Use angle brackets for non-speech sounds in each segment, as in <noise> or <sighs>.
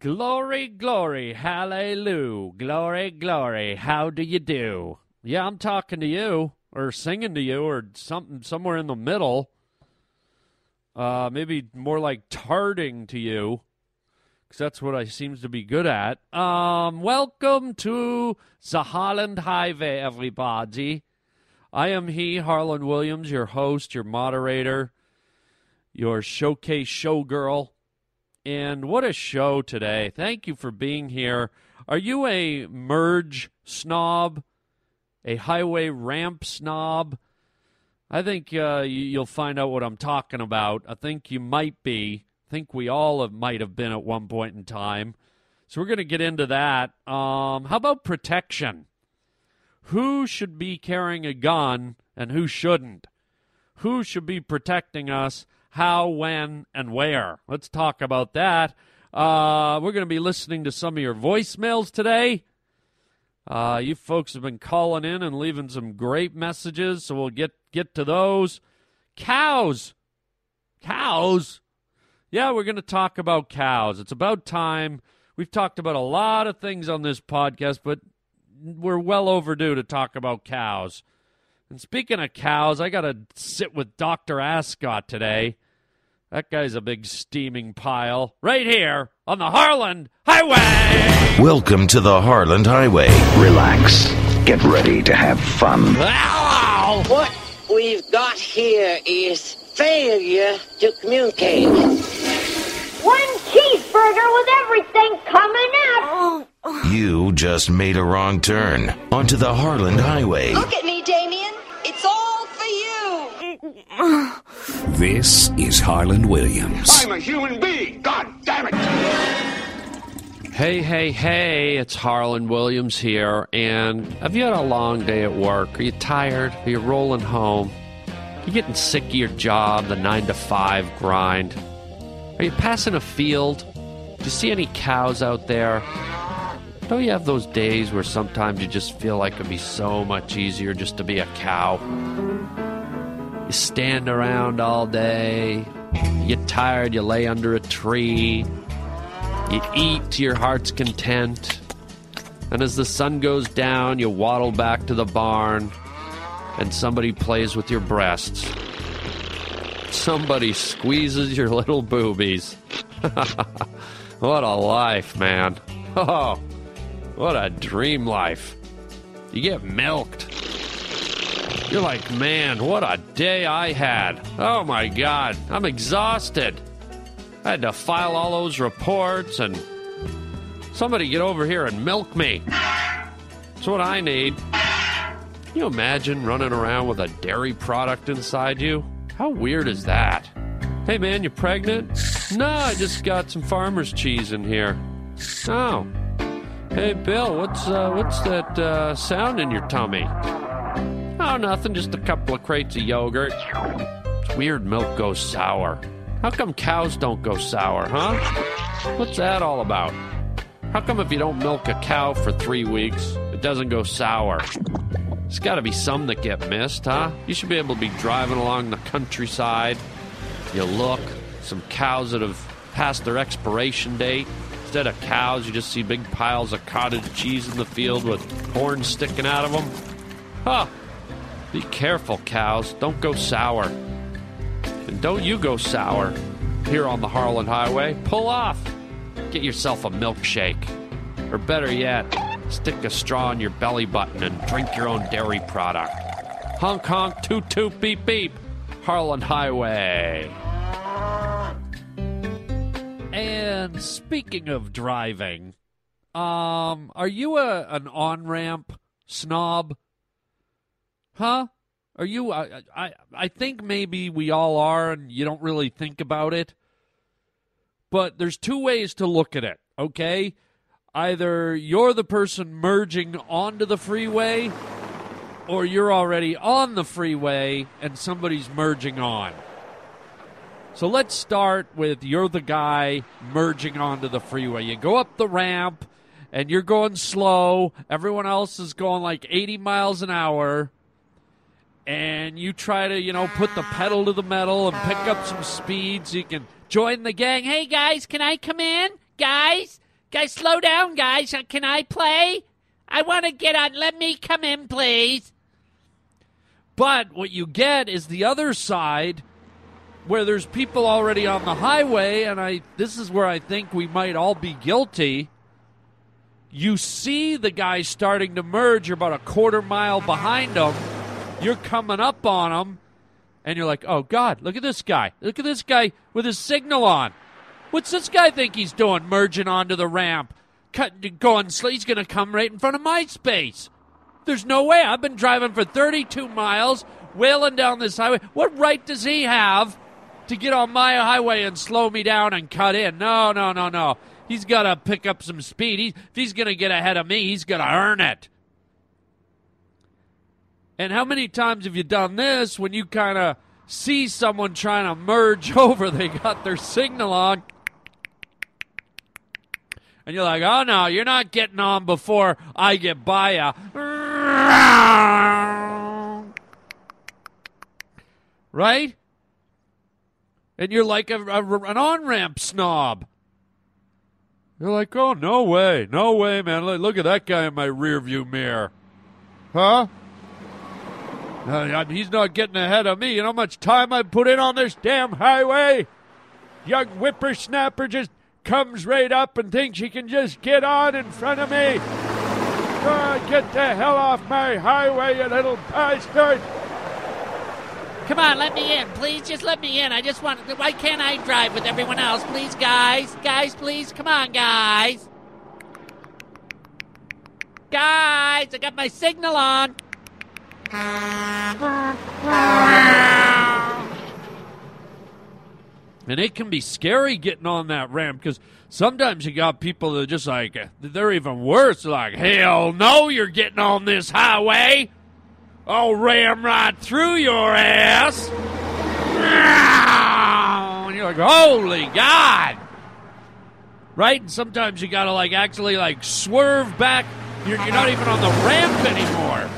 Glory, glory, hallelujah. Glory, glory, how do you do? Yeah, I'm talking to you, or singing to you, or something somewhere in the middle. Uh, maybe more like tarding to you, because that's what I seems to be good at. Um, welcome to the Harland Highway, everybody. I am he, Harland Williams, your host, your moderator, your showcase showgirl. And what a show today. Thank you for being here. Are you a merge snob? A highway ramp snob? I think uh, you'll find out what I'm talking about. I think you might be. I think we all have, might have been at one point in time. So we're going to get into that. Um, how about protection? Who should be carrying a gun and who shouldn't? Who should be protecting us? How, when, and where. Let's talk about that. Uh, we're going to be listening to some of your voicemails today. Uh, you folks have been calling in and leaving some great messages, so we'll get get to those. Cows, cows. Yeah, we're going to talk about cows. It's about time. We've talked about a lot of things on this podcast, but we're well overdue to talk about cows. And speaking of cows, I got to sit with Dr. Ascot today. That guy's a big steaming pile right here on the Harland Highway. Welcome to the Harland Highway. Relax. Get ready to have fun. Ow! What we've got here is failure to communicate. One cheeseburger with everything coming out. You just made a wrong turn onto the Harland Highway. Look at me, Damien. It's all for you. This is Harland Williams. I'm a human being. God damn it. Hey, hey, hey, it's Harland Williams here. And have you had a long day at work? Are you tired? Are you rolling home? Are you getting sick of your job, the 9 to 5 grind? Are you passing a field? Do you see any cows out there? Don't you have those days where sometimes you just feel like it'd be so much easier just to be a cow? You stand around all day, you get tired, you lay under a tree, you eat to your heart's content, and as the sun goes down, you waddle back to the barn, and somebody plays with your breasts. Somebody squeezes your little boobies. <laughs> what a life, man. <laughs> Oh, what a dream life. You get milked. You're like, man, what a day I had. Oh my God, I'm exhausted. I had to file all those reports and somebody get over here and milk me. That's what I need. Can you imagine running around with a dairy product inside you? How weird is that? Hey man, you pregnant? No, I just got some farmer's cheese in here. Oh. Hey Bill, what's uh, what's that uh, sound in your tummy? Oh, nothing, just a couple of crates of yogurt. It's weird milk goes sour. How come cows don't go sour, huh? What's that all about? How come if you don't milk a cow for three weeks, it doesn't go sour? There's got to be some that get missed, huh? You should be able to be driving along the countryside. You look, some cows that have passed their expiration date. Instead of cows, you just see big piles of cottage cheese in the field with horns sticking out of them. Huh. Be careful, cows. Don't go sour. And don't you go sour here on the Harland Highway. Pull off. Get yourself a milkshake. Or better yet, stick a straw in your belly button and drink your own dairy product. Honk honk, toot toot, beep beep. Harland Highway. And speaking of driving, um, are you a an on ramp snob? Huh? Are you? I, I I think maybe we all are, and you don't really think about it. But there's two ways to look at it. Okay, either you're the person merging onto the freeway, or you're already on the freeway and somebody's merging on. So let's start with you're the guy merging onto the freeway. You go up the ramp and you're going slow. Everyone else is going like 80 miles an hour. And you try to, you know, put the pedal to the metal and pick up some speed so you can join the gang. Hey guys, can I come in? Guys, Guys, slow down, guys. Uh, Can I play? I want to get on. Let me come in, please. But what you get is the other side where there's people already on the highway, and I this is where I think we might all be guilty. You see the guy starting to merge, you're about a quarter mile behind him. You're coming up on him, and you're like, oh, God, look at this guy. Look at this guy with his signal on. What's this guy think he's doing, merging onto the ramp? Cut, going, he's going to come right in front of my space. There's no way. I've been driving for 32 miles, wailing down this highway. What right does he have to get on my highway and slow me down and cut in? No, no, no, no. He's got to pick up some speed. He, if he's going to get ahead of me, he's going to earn it. And how many times have you done this when you kind of see someone trying to merge <laughs> over? They got their signal on. And you're like, oh no, you're not getting on before I get by ya. Right? And you're like a, a- an on ramp snob. You're like, oh, no way. No way, man. Look, at that guy in my rear view mirror. Huh? Uh, he's not getting ahead of me. You know how much time I put in on this damn highway? Young whippersnapper just comes right up and thinks he can just get on in front of me. Oh, get the hell off my highway, you little bastard! Come on, let me in. Please, just let me in. I just want. Why can't I drive with everyone else? Please, guys. Guys, please. Come on, guys. Guys, I got my signal on. And it can be scary getting on that ramp because sometimes you got people that are just like, they're even worse. They're like, hell no, you're getting on this highway. I'll ram right through your ass. And you're like, holy God. Right? And sometimes you got to like actually like swerve back. You're, you're not even on the ramp anymore.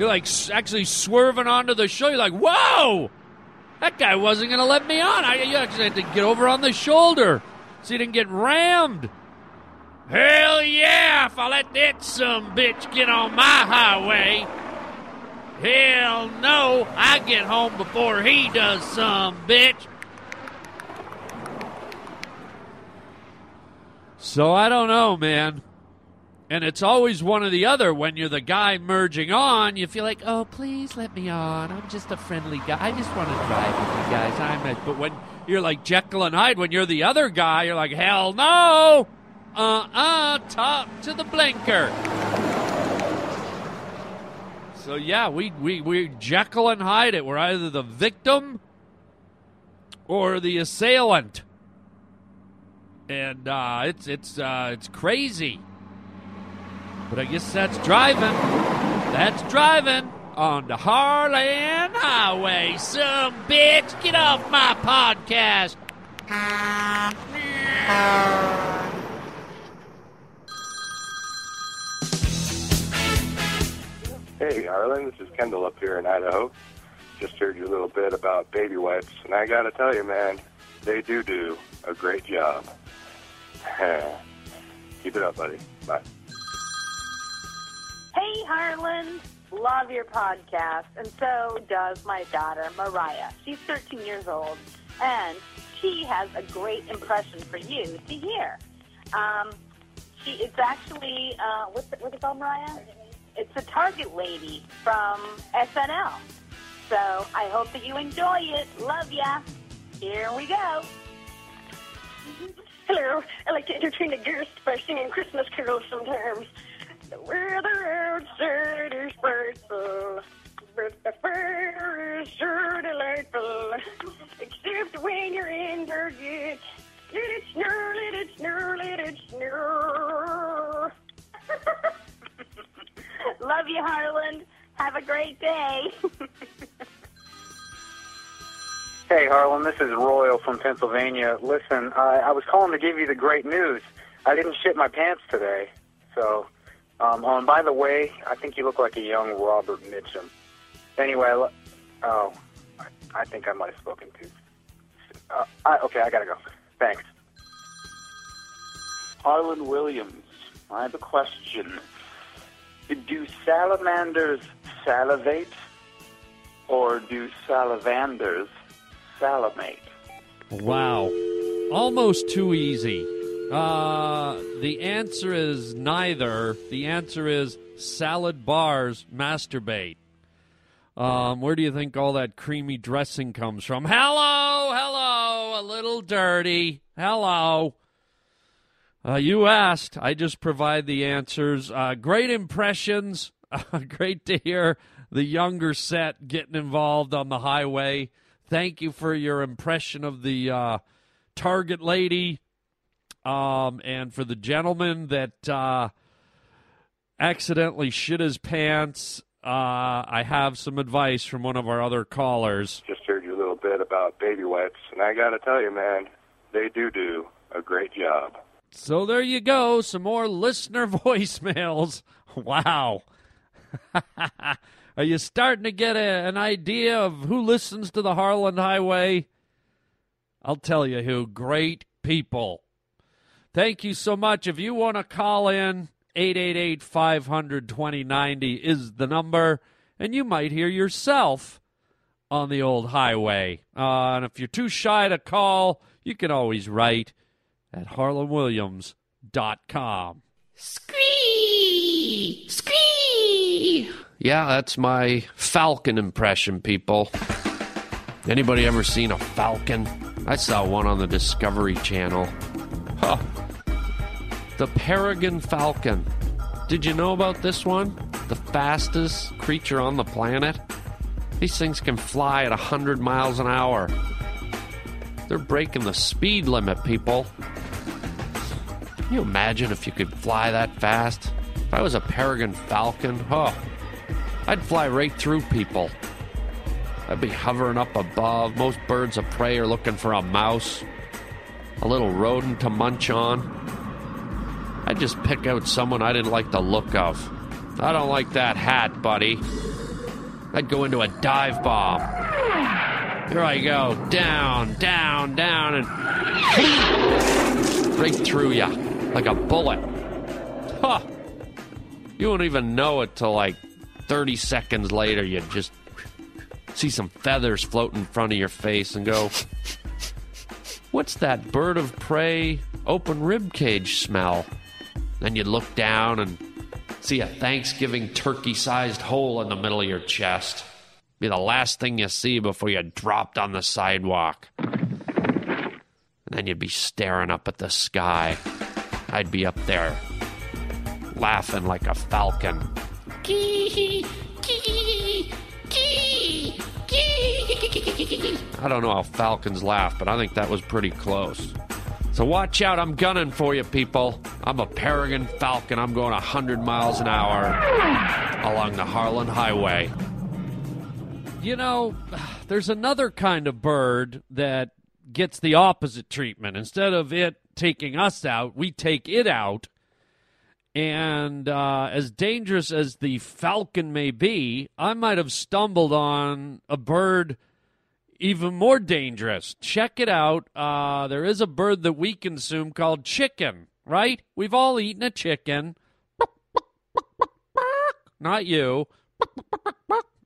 You're like actually swerving onto the show. You're like, whoa! That guy wasn't going to let me on. I, you actually had to get over on the shoulder so you didn't get rammed. Hell yeah, if I let that some bitch get on my highway. Hell no, I get home before he does some bitch. So I don't know, man. And it's always one or the other. When you're the guy merging on, you feel like, oh, please let me on. I'm just a friendly guy. I just want to drive with you guys. I'm a, but when you're like Jekyll and Hyde, when you're the other guy, you're like, hell no. Uh-uh, talk to the blinker. So yeah, we we we Jekyll and Hyde it. We're either the victim or the assailant. And uh, it's it's uh, it's crazy. But I guess that's driving. That's driving on the Harland Highway. Some bitch, get off my podcast. Hey, Harland, this is Kendall up here in Idaho. Just heard you a little bit about baby wipes, and I gotta tell you, man, they do do a great job. <laughs> Keep it up, buddy. Bye. Harland. Love your podcast, and so does my daughter, Mariah. She's 13 years old, and she has a great impression for you to hear. Um, she, it's actually, uh, what's it, what's it called, Mariah? It's a Target lady from SNL. So I hope that you enjoy it. Love ya. Here we go. <laughs> Hello, I like to entertain the guests by singing Christmas carols sometimes. The weather outside is frightful, but the fire is sure delightful. Except when you're in Target. Let it snow, let it snow, let it snow. <laughs> Love you, Harland. Have a great day. <laughs> Hey, Harland, this is Royal from Pennsylvania. Listen, I, I was calling to give you the great news. I didn't shit my pants today. So, um, oh, and by the way, I think you look like a young Robert Mitchum. Anyway, I oh, I, I think I might have spoken to. Uh, I, okay, I gotta go. Thanks. Harland Williams. I have a question. Do salamanders salivate or do salavanders salamate? Wow. Almost too easy. Uh, the answer is neither. The answer is salad bars masturbate. Um, where do you think all that creamy dressing comes from? Hello, hello, a little dirty. Hello. Uh, you asked. I just provide the answers. Uh, great impressions. <laughs> great to hear the younger set getting involved on the highway. Thank you for your impression of the uh, target lady um, and for the gentleman that uh, accidentally shit his pants. Uh, I have some advice from one of our other callers. Just heard you a little bit about baby wipes, and I got to tell you, man, they do do a great job. So there you go. Some more listener <laughs> voicemails. Wow. <laughs> Are you starting to get a, an idea of who listens to the Harland Highway? I'll tell you who. Great people. Thank you so much. If you want to call in, 888 500 2090 is the number, and you might hear yourself on the old highway. Uh, and if you're too shy to call, you can always write at harlandwilliams.com. Scree! Scree! Yeah, that's my falcon impression, people. Anybody ever seen a falcon? I saw one on the Discovery Channel. Huh. The peregrine falcon. Did you know about this one? The fastest creature on the planet? These things can fly at 100 miles an hour. They're breaking the speed limit, people. Can you imagine if you could fly that fast? If I was a peregrine falcon, oh, I'd fly right through people. I'd be hovering up above. Most birds of prey are looking for a mouse, a little rodent to munch on. I'd just pick out someone I didn't like the look of. I don't like that hat, buddy. I'd go into a dive bomb. Here I go. Down, down, down, and right through ya like a bullet. Huh. You won't even know it till like 30 seconds later. You just see some feathers float in front of your face and go, What's that bird of prey open rib cage smell? Then you'd look down and see a Thanksgiving turkey sized hole in the middle of your chest. Be the last thing you see before you're dropped on the sidewalk. And then you'd be staring up at the sky. I'd be up there laughing like a falcon. I don't know how falcons laugh, but I think that was pretty close. So watch out, I'm gunning for you, people. I'm a peregrine falcon. I'm going 100 miles an hour along the Harland Highway. You know, <sighs> there's another kind of bird that gets the opposite treatment. Instead of it taking us out, we take it out. And uh, as dangerous as the falcon may be, I might have stumbled on a bird even more dangerous. Check it out. Uh, there is a bird that we consume called chicken, right? We've all eaten a chicken. Not you.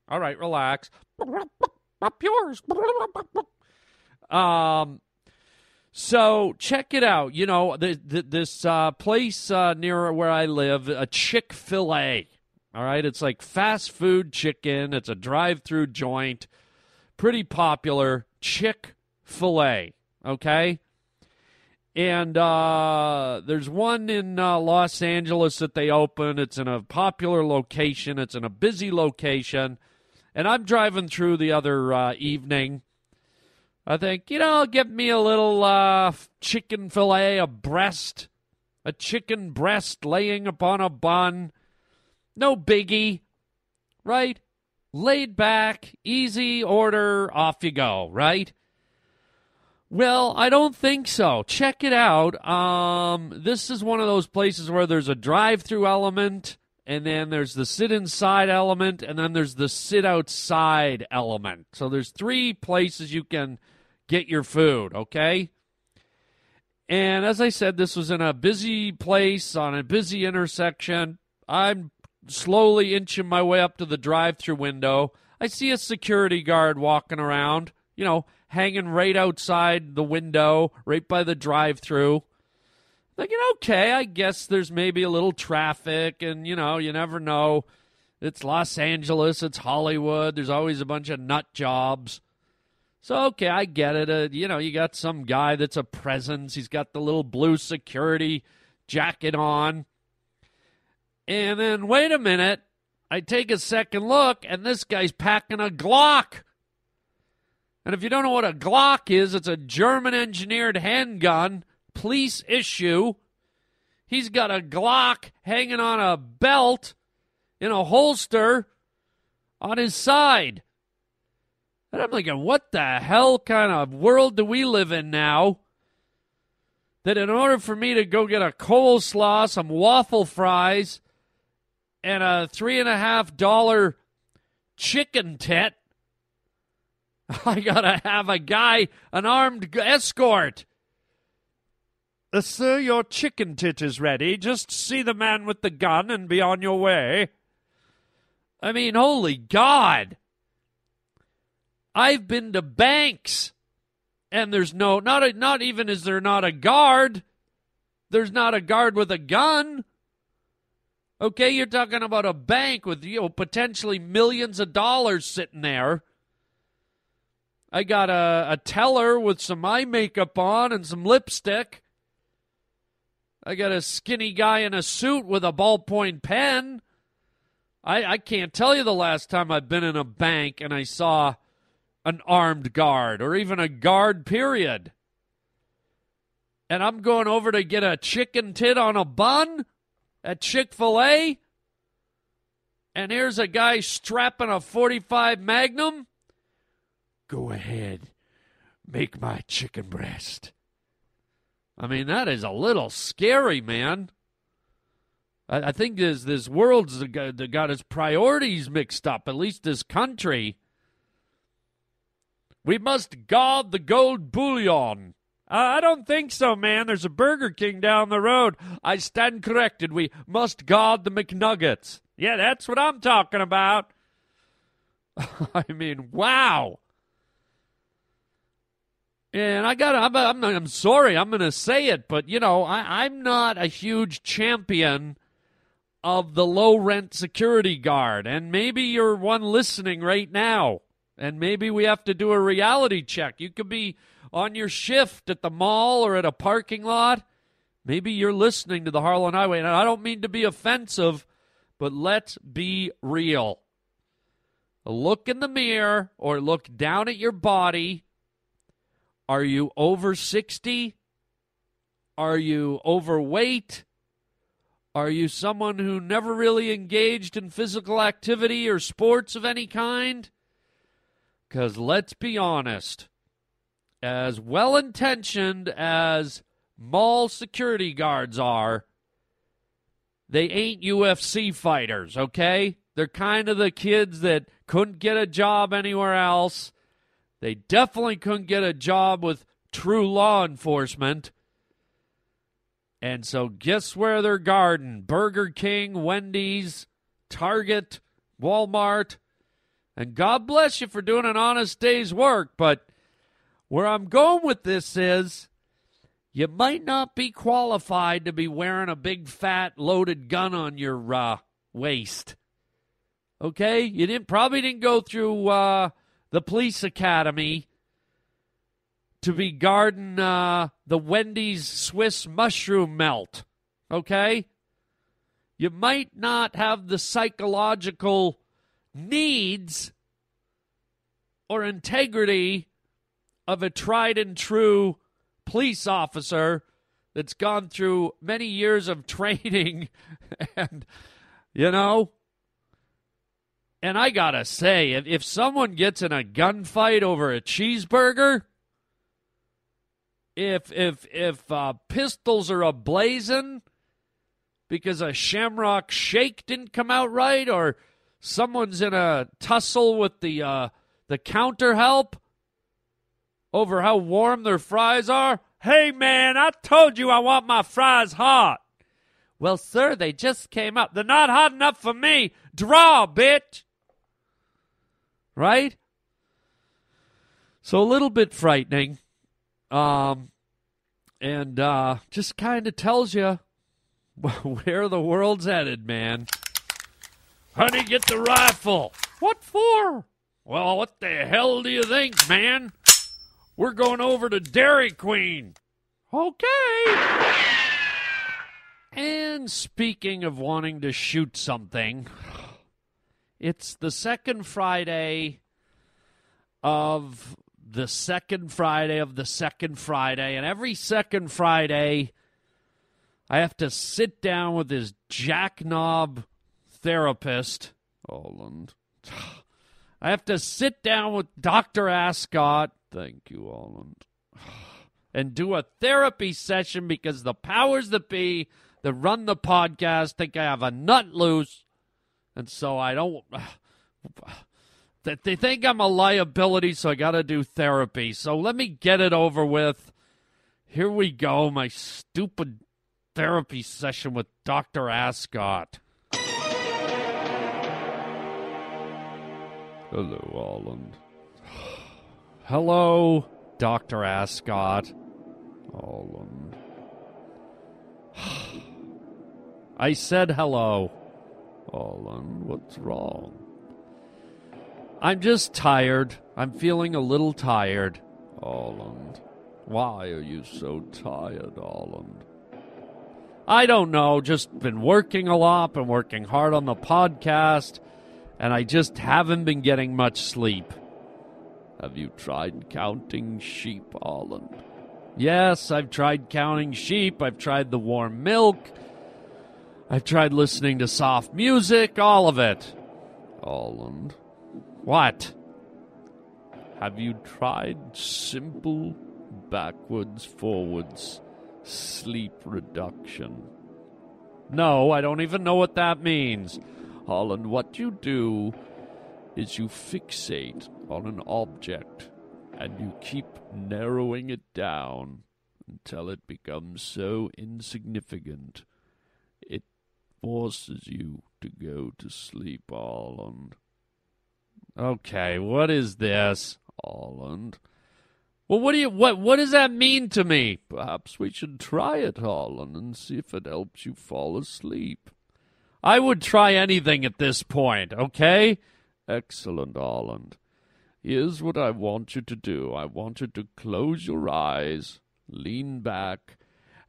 All right, relax. Up yours. Um, so check it out. You know, the, the, this uh, place uh, near where I live, a Chick fil A. All right, it's like fast food chicken, it's a drive through joint. Pretty popular. Chick fil A. Okay. And uh, there's one in uh, Los Angeles that they open. It's in a popular location, it's in a busy location. And I'm driving through the other uh, evening I think, you know, give me a little uh, chicken fillet, a breast, a chicken breast laying upon a bun. No biggie, right? Laid back, easy order, off you go, right? Well, I don't think so. Check it out. Um, this is one of those places where there's a drive-through element, and then there's the sit inside element, and then there's the sit outside element. So there's three places you can get your food, okay? And as I said, this was in a busy place on a busy intersection. I'm slowly inching my way up to the drive through window. I see a security guard walking around, you know, hanging right outside the window, right by the drive through. Thinking, okay, I guess there's maybe a little traffic, and, you know, you never know. It's Los Angeles, it's Hollywood, there's always a bunch of nut jobs. So, okay, I get it. Uh, you know, you got some guy that's a presence. He's got the little blue security jacket on. And then, wait a minute. I take a second look, and this guy's packing a Glock. And if you don't know what a Glock is, it's a German engineered handgun, police issue. He's got a Glock hanging on a belt in a holster on his side. And I'm thinking, what the hell kind of world do we live in now? That in order for me to go get a coleslaw, some waffle fries, and a three and a half dollar chicken tit, <laughs> I gotta have a guy, an armed escort. Uh, sir, your chicken tit is ready. Just see the man with the gun and be on your way. I mean, holy God. I've been to banks and there's no not a, not even is there not a guard. There's not a guard with a gun. Okay, you're talking about a bank with you know potentially millions of dollars sitting there. I got a, a teller with some eye makeup on and some lipstick. I got a skinny guy in a suit with a ballpoint pen. I, I can't tell you the last time I've been in a bank and I saw an armed guard or even a guard, period. And I'm going over to get a chicken tit on a bun at Chick fil A. And here's a guy strapping a 45 Magnum. Go ahead, make my chicken breast. I mean, that is a little scary, man. I, I think this this world's got, got its priorities mixed up. At least this country. We must guard the gold bullion. I don't think so, man. There's a Burger King down the road. I stand corrected. We must guard the McNuggets. Yeah, that's what I'm talking about. <laughs> I mean, wow. And I got, I'm, I'm, I'm sorry, I'm going to say it, but you know, I, I'm not a huge champion of the low rent security guard. And maybe you're one listening right now. And maybe we have to do a reality check. You could be on your shift at the mall or at a parking lot. Maybe you're listening to the Harland Highway. And I don't mean to be offensive, but let's be real. Look in the mirror or look down at your body. Are you over 60? Are you overweight? Are you someone who never really engaged in physical activity or sports of any kind? Because let's be honest, as well intentioned as mall security guards are, they ain't UFC fighters, okay? They're kind of the kids that couldn't get a job anywhere else. They definitely couldn't get a job with true law enforcement. And so, guess where they're guarding? Burger King, Wendy's, Target, Walmart, and God bless you for doing an honest day's work. But where I'm going with this is you might not be qualified to be wearing a big, fat, loaded gun on your uh, waist. Okay? You didn't probably didn't go through uh, the police academy to be guarding uh, the Wendy's Swiss mushroom melt. Okay? You might not have the psychological needs or integrity of a tried and true police officer that's gone through many years of <laughs> training and you know and i gotta say if, if someone gets in a gunfight over a cheeseburger if if if uh, pistols are ablazing because a shamrock shake didn't come out right or someone's in a tussle with the uh, the counter help over how warm their fries are, Hey, man, I told you I want my fries hot. Well, sir, they just came up. They're not hot enough for me. Draw, bitch. Right? So a little bit frightening. Um, and uh, just kind of tells you <laughs> where the world's headed, man. Honey, get the rifle. What for? Well, what the hell do you think, man? We're going over to Dairy Queen. Okay. And speaking of wanting to shoot something, it's the second Friday of the second Friday of the second Friday, and every second Friday, I have to sit down with this jackknob therapist, Holland. <sighs> I have to sit down with Dr. Ascot, thank you, Holland, <sighs> and do a therapy session because the powers that be that run the podcast think I have a nut loose, and so I don't. <sighs> That they think I'm a liability, so I got to do therapy. So let me get it over with. Here we go, my stupid therapy session with Dr. Ascot. Hello, Holland. Hello, Dr. Ascot. Holland. <sighs> I said hello. Holland, what's wrong? I'm just tired. I'm feeling a little tired. Holland. Why are you so tired, Holland? I don't know. Just been working a lot, been working hard on the podcast, and I just haven't been getting much sleep. Have you tried counting sheep, Holland? Yes, I've tried counting sheep. I've tried the warm milk. I've tried listening to soft music, all of it. Holland. What? Have you tried simple backwards forwards sleep reduction? No, I don't even know what that means. Holland, what you do is you fixate on an object and you keep narrowing it down until it becomes so insignificant it forces you to go to sleep, Holland. Okay, what is this, Holland? Well, what do you what what does that mean to me? Perhaps we should try it, Holland, and see if it helps you fall asleep. I would try anything at this point, okay? Excellent, Holland. Here's what I want you to do. I want you to close your eyes, lean back,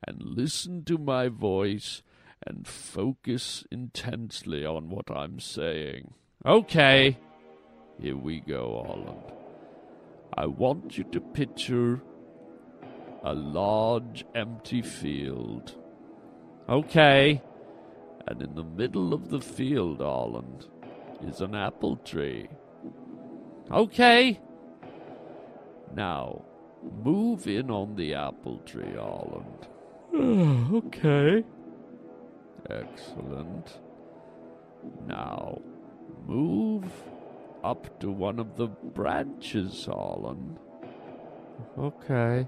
and listen to my voice and focus intensely on what I'm saying. Okay. Here we go, Holland. I want you to picture a large empty field. Okay. And in the middle of the field, Holland, is an apple tree. Okay. Now, move in on the apple tree, Holland. <sighs> okay. Excellent. Now, move up to one of the branches, Holland. Okay.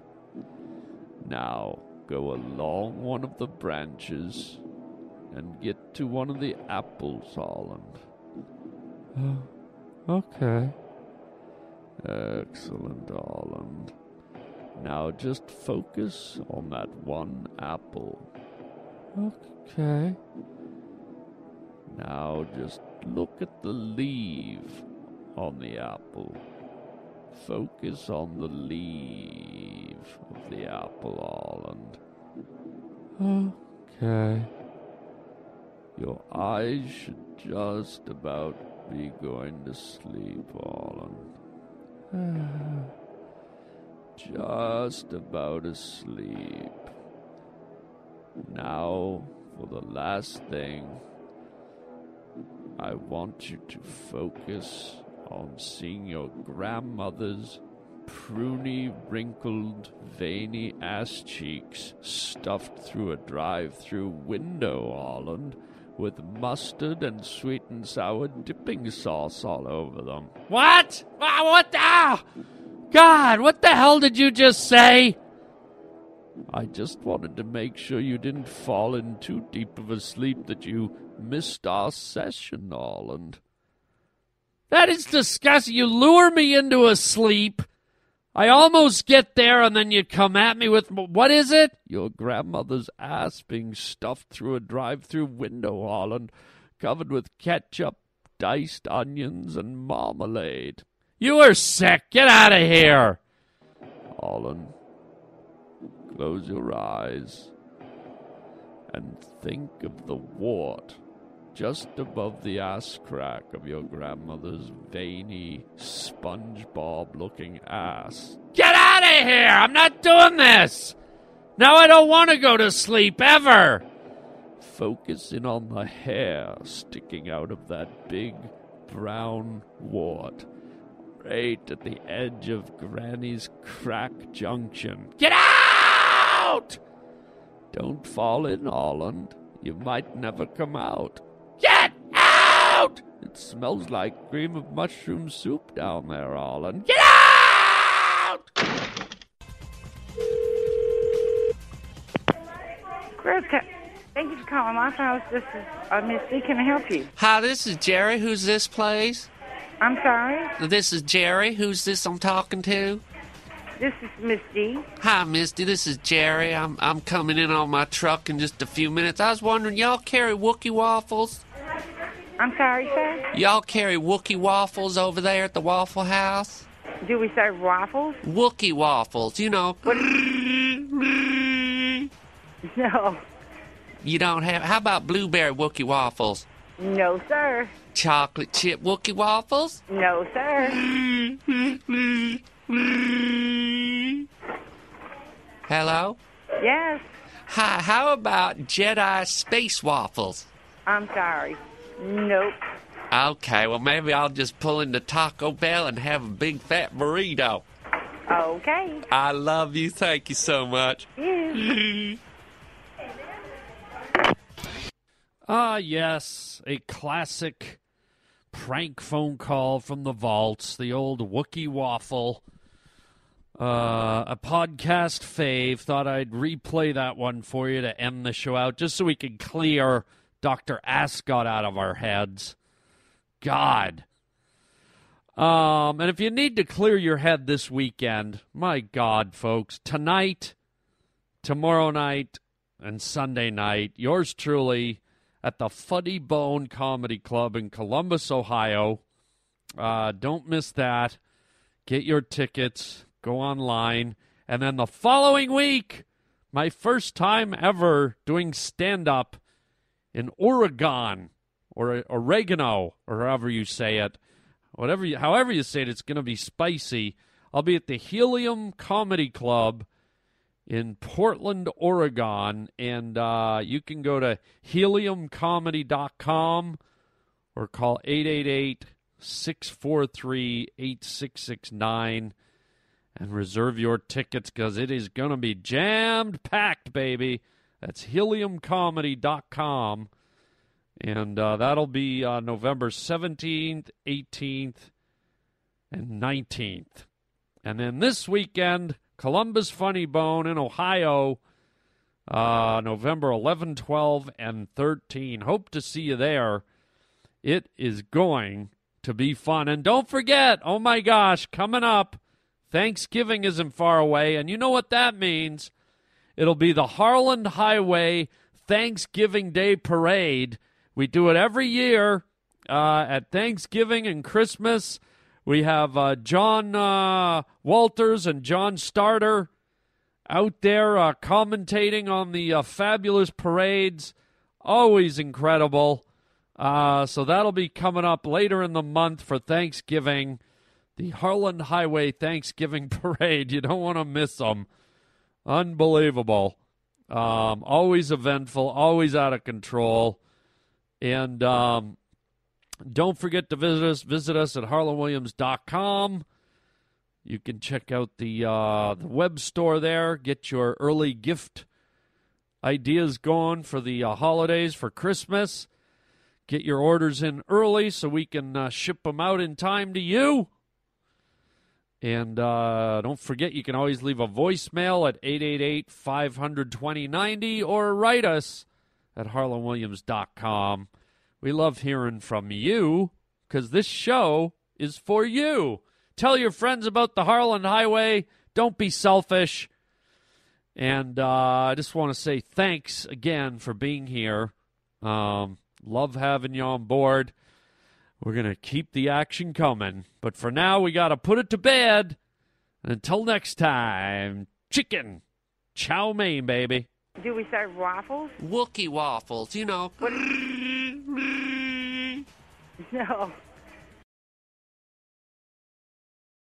Now, go along one of the branches and get to one of the apples, Holland. Uh, okay. Excellent, Holland. Now just focus on that one apple. Okay. Now just look at the leaf on the apple. Focus on the leaf of the apple, Holland. Okay. Your eyes should just about be going to sleep, Holland. <sighs> just about asleep. Now, for the last thing, I want you to focus on seeing your grandmother's pruny, wrinkled, veiny ass cheeks stuffed through a drive through window, Holland, with mustard and sweet and sour dipping sauce all over them. What? What the? Oh, God, what the hell did you just say? I just wanted to make sure you didn't fall in too deep of a sleep that you missed our session, Holland. That is disgusting. You lure me into a sleep. I almost get there, and then you come at me with what is it? Your grandmother's ass being stuffed through a drive-through window, Holland, covered with ketchup, diced onions, and marmalade. You are sick. Get out of here, Holland. Close your eyes and think of the wart just above the ass crack of your grandmother's veiny, SpongeBob looking ass. Get out of here! I'm not doing this! Now I don't want to go to sleep ever! Focusing on the hair sticking out of that big brown wart right at the edge of Granny's crack junction. Get out! Don't fall in, Holland. You might never come out. Get out! It smells like cream of mushroom soup down there, Holland. Get out! Chris, thank you for calling my house. This is uh, Misty. Can I help you? Hi, this is Jerry. Who's this, please? I'm sorry. This is Jerry. Who's this I'm talking to? This is Miss D. Hi, Misty. This is Jerry. I'm I'm coming in on my truck in just a few minutes. I was wondering, y'all carry Wookie waffles? I'm sorry, sir. Y'all carry Wookie waffles over there at the Waffle House? Do we serve waffles? Wookie waffles, you know. <laughs> No. You don't have. How about blueberry Wookie waffles? No, sir. Chocolate chip Wookie waffles? No, sir. Hello? Yes. Hi, how about Jedi space waffles? I'm sorry. Nope. Okay, well, maybe I'll just pull into Taco Bell and have a big fat burrito. Okay. I love you. Thank you so much. <laughs> Ah, yes, a classic prank phone call from the vaults, the old Wookie Waffle. Uh, a podcast fave. Thought I'd replay that one for you to end the show out, just so we could clear Dr. Ascot out of our heads. God. Um, and if you need to clear your head this weekend, my God, folks, tonight, tomorrow night, and Sunday night, yours truly at the Funny Bone Comedy Club in Columbus, Ohio. Uh, don't miss that. Get your tickets, go online. And then the following week, my first time ever doing stand up in Oregon or oregano or however you say it. Whatever you, however you say it, it's going to be spicy. I'll be at the Helium Comedy Club in Portland, Oregon, and uh, you can go to heliumcomedy.com or call 888 643 8669 and reserve your tickets because it is going to be jammed packed, baby. That's heliumcomedy.com. And uh, that'll be uh, November 17th, 18th, and 19th. And then this weekend, Columbus Funny Bone in Ohio, uh, November 11, 12, and 13. Hope to see you there. It is going to be fun. And don't forget, oh my gosh, coming up, Thanksgiving isn't far away. And you know what that means? It'll be the Harland Highway Thanksgiving Day Parade. We do it every year uh, at Thanksgiving and Christmas. We have uh, John uh, Walters and John Starter out there uh, commentating on the uh, fabulous parades. Always incredible. Uh, so that'll be coming up later in the month for Thanksgiving. The Harland Highway Thanksgiving <laughs> Parade. You don't want to miss them. Unbelievable. Um, always eventful, always out of control. And um, don't forget to visit us. Visit us at harlandwilliams.com. You can check out the uh, the web store there. Get your early gift ideas going for the uh, holidays for Christmas. Get your orders in early so we can uh, ship them out in time to you. And uh, don't forget, you can always leave a voicemail at 888 500 2090 or write us at harlandwilliams.com. We love hearing from you because this show is for you. Tell your friends about the Harland Highway. Don't be selfish. And uh, I just want to say thanks again for being here. Um, love having you on board. We're going to keep the action coming. But for now, we got to put it to bed. Until next time, chicken. Chow mein, baby. Do we serve waffles? Wookie waffles, you know. <laughs> No.